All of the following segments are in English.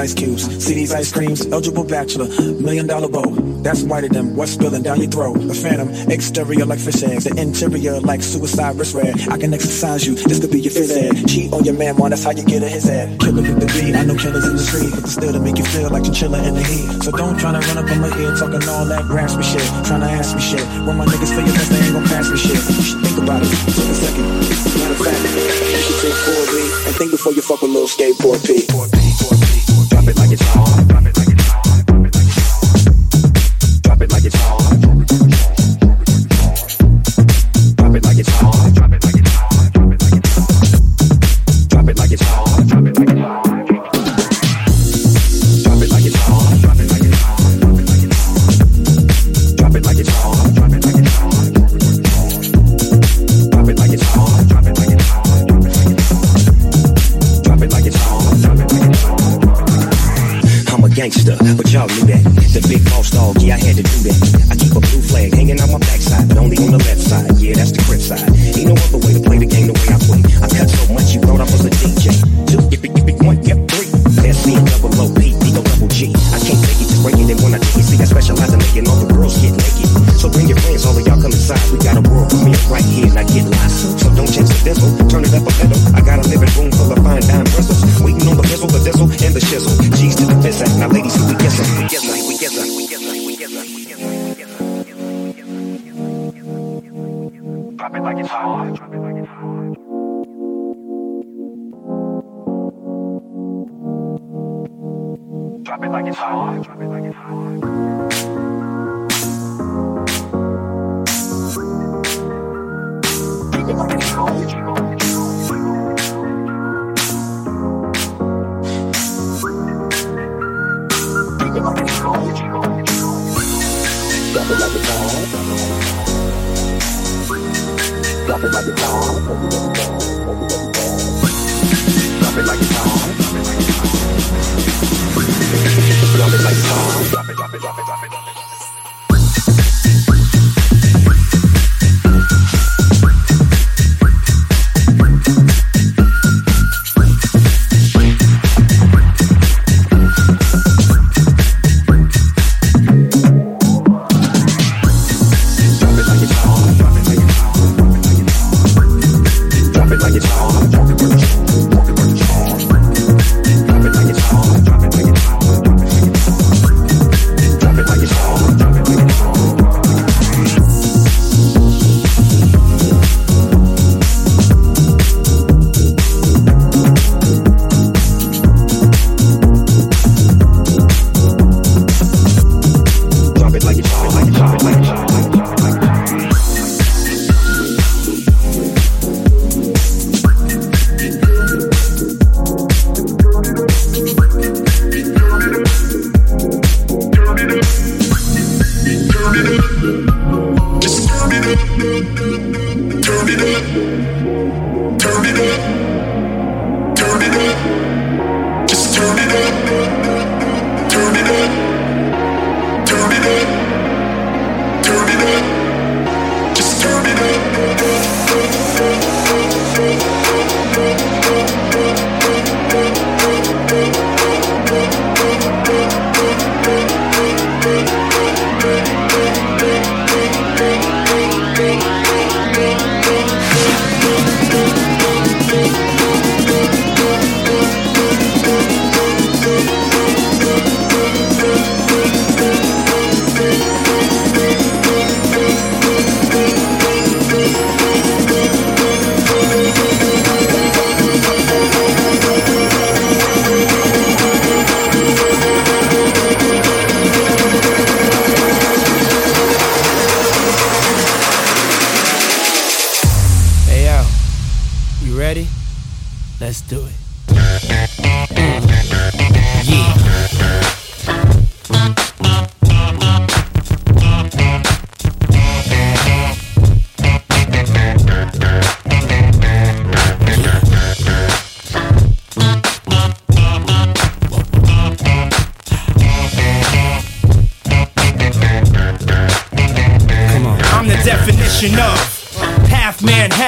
ice cubes, see these ice creams, eligible bachelor, million dollar bowl. That's whiter than what's spilling down your throat. A phantom, exterior like fish eggs, the interior like suicide wrist red. I can exercise you, this could be your fizz. ed. Cheat on your man, man, that's how you get in his ass. Killer with the beat, I know killers in the street, but still to make you feel like chinchilla in the heat. So don't try to run up on my ear talking all that raspy shit, trying to ask me shit. When my niggas say your best, they ain't gon' pass me shit. You should think about it, take a second. Matter of fact, you should take forward me and think before you fuck with little skateboard P drop it like it's hot.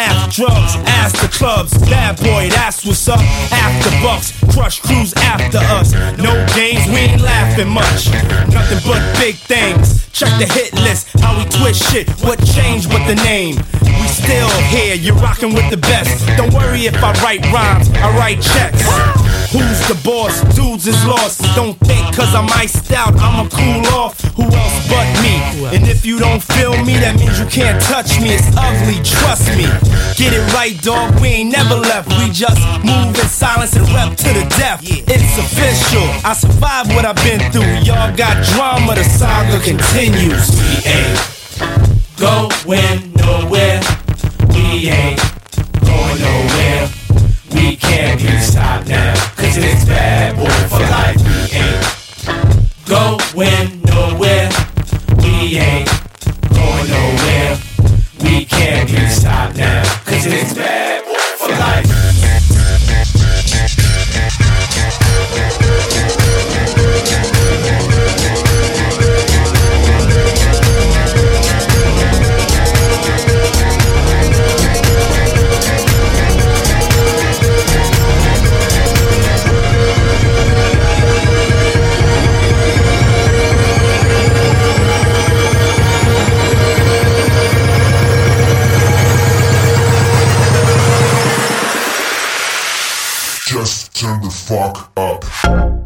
Half drugs. The clubs, bad boy, that's what's up. After bucks, crush crews after us. No games, we ain't laughing much. Nothing but big things. Check the hit list, how we twist shit. What changed with the name? We still here, you're rocking with the best. Don't worry if I write rhymes, I write checks. Who's the boss? Dudes is lost. Don't think cause I'm iced out, I'ma cool off. Who else but me? And if you don't feel me, that means you can't touch me. It's ugly, trust me. Get it right, dog. We ain't never left. We just move in silence and rep to the death. It's official. I survived what I've been through. Y'all got drama, the saga continues. We ain't going nowhere. We ain't going nowhere. We can't be stopped now. Cause it's bad boy for life. Going nowhere. We ain't going nowhere. We can't be stopped now. Cause it's bad turn the fuck up.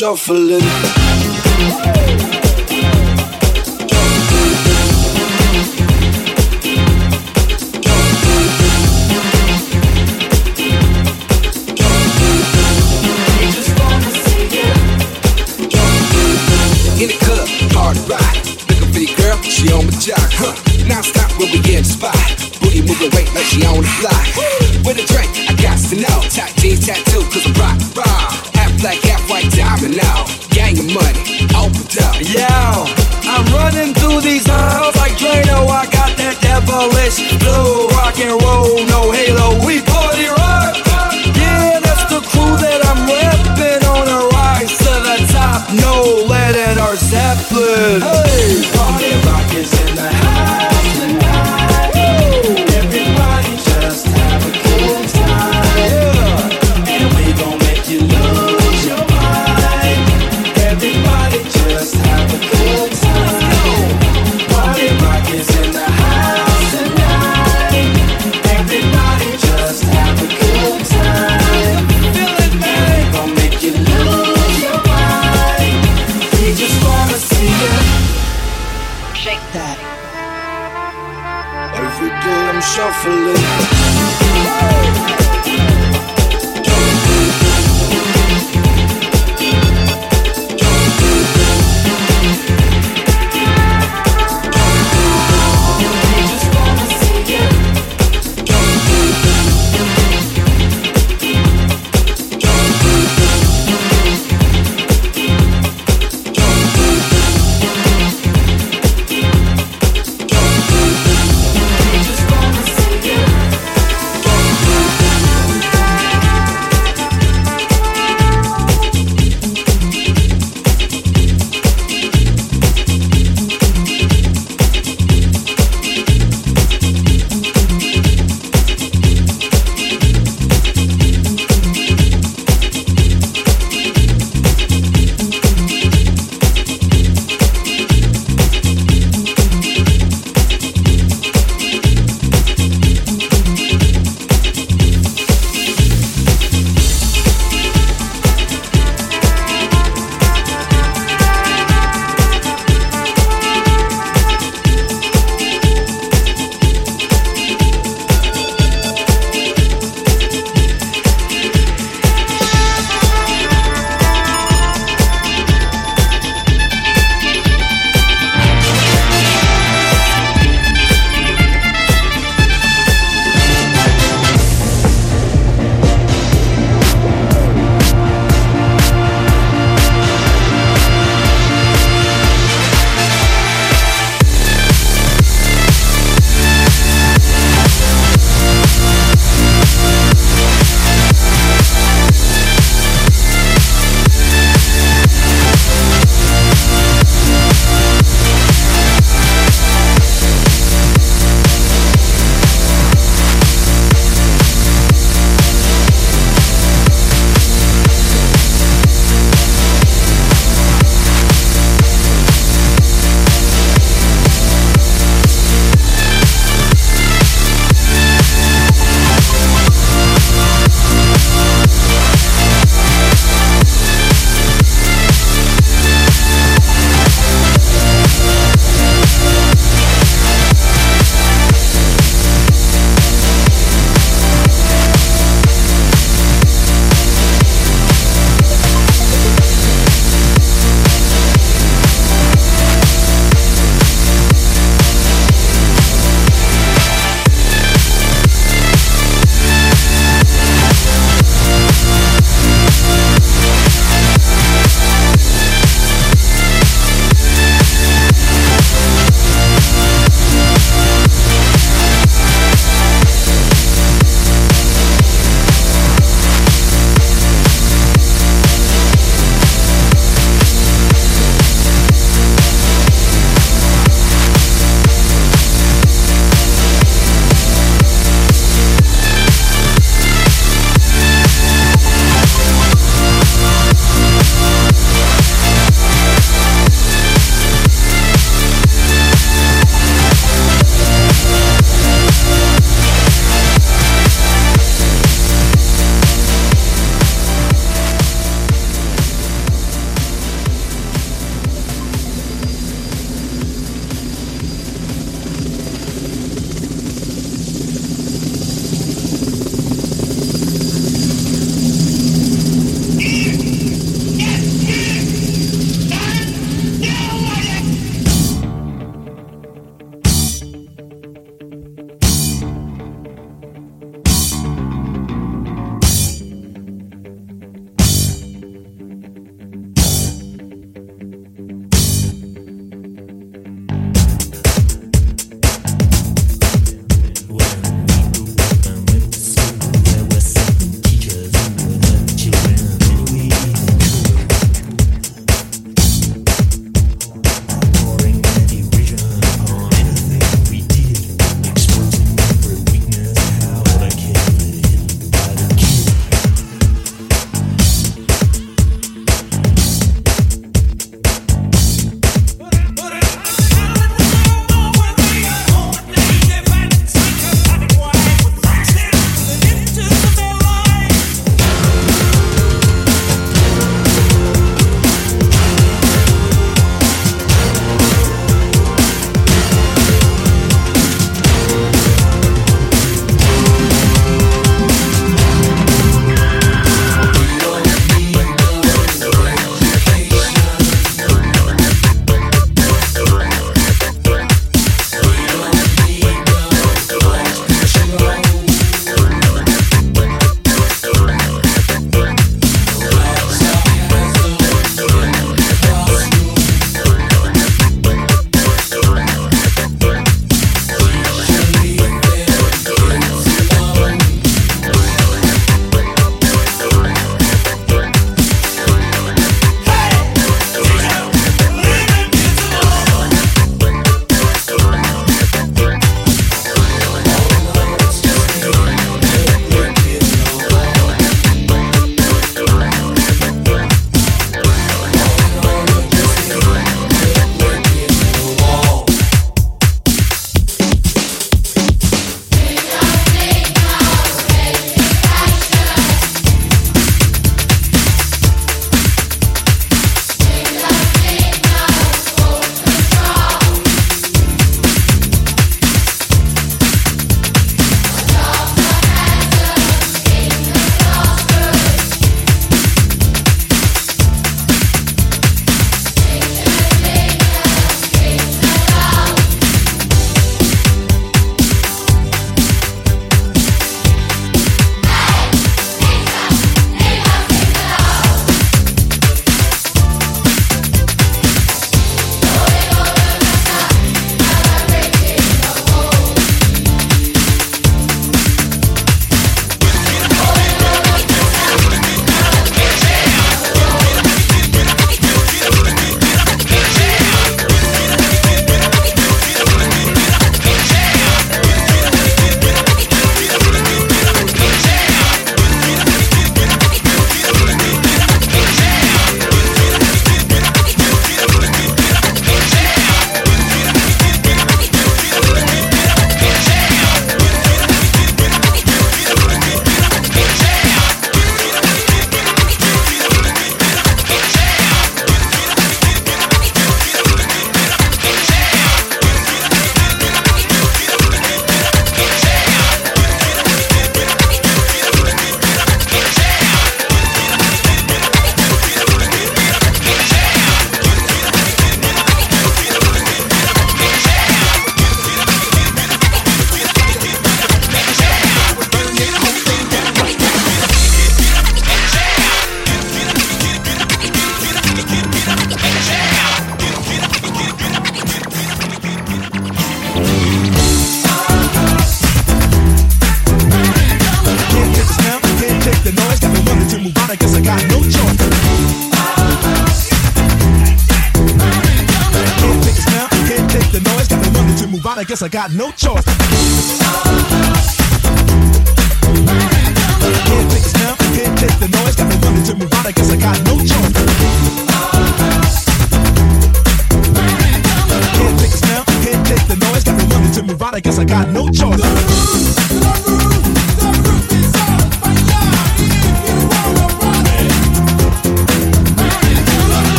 Shuffling.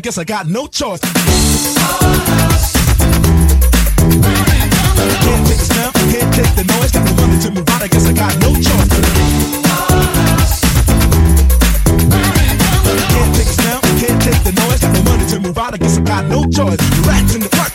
I guess I got no choice. Can't take the sound, can't take the noise. Got the money to move on. Guess I got no choice. Can't take the sound, can't take the noise. Got the money to move on. Guess I got no choice. Rats in the front.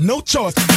no choice.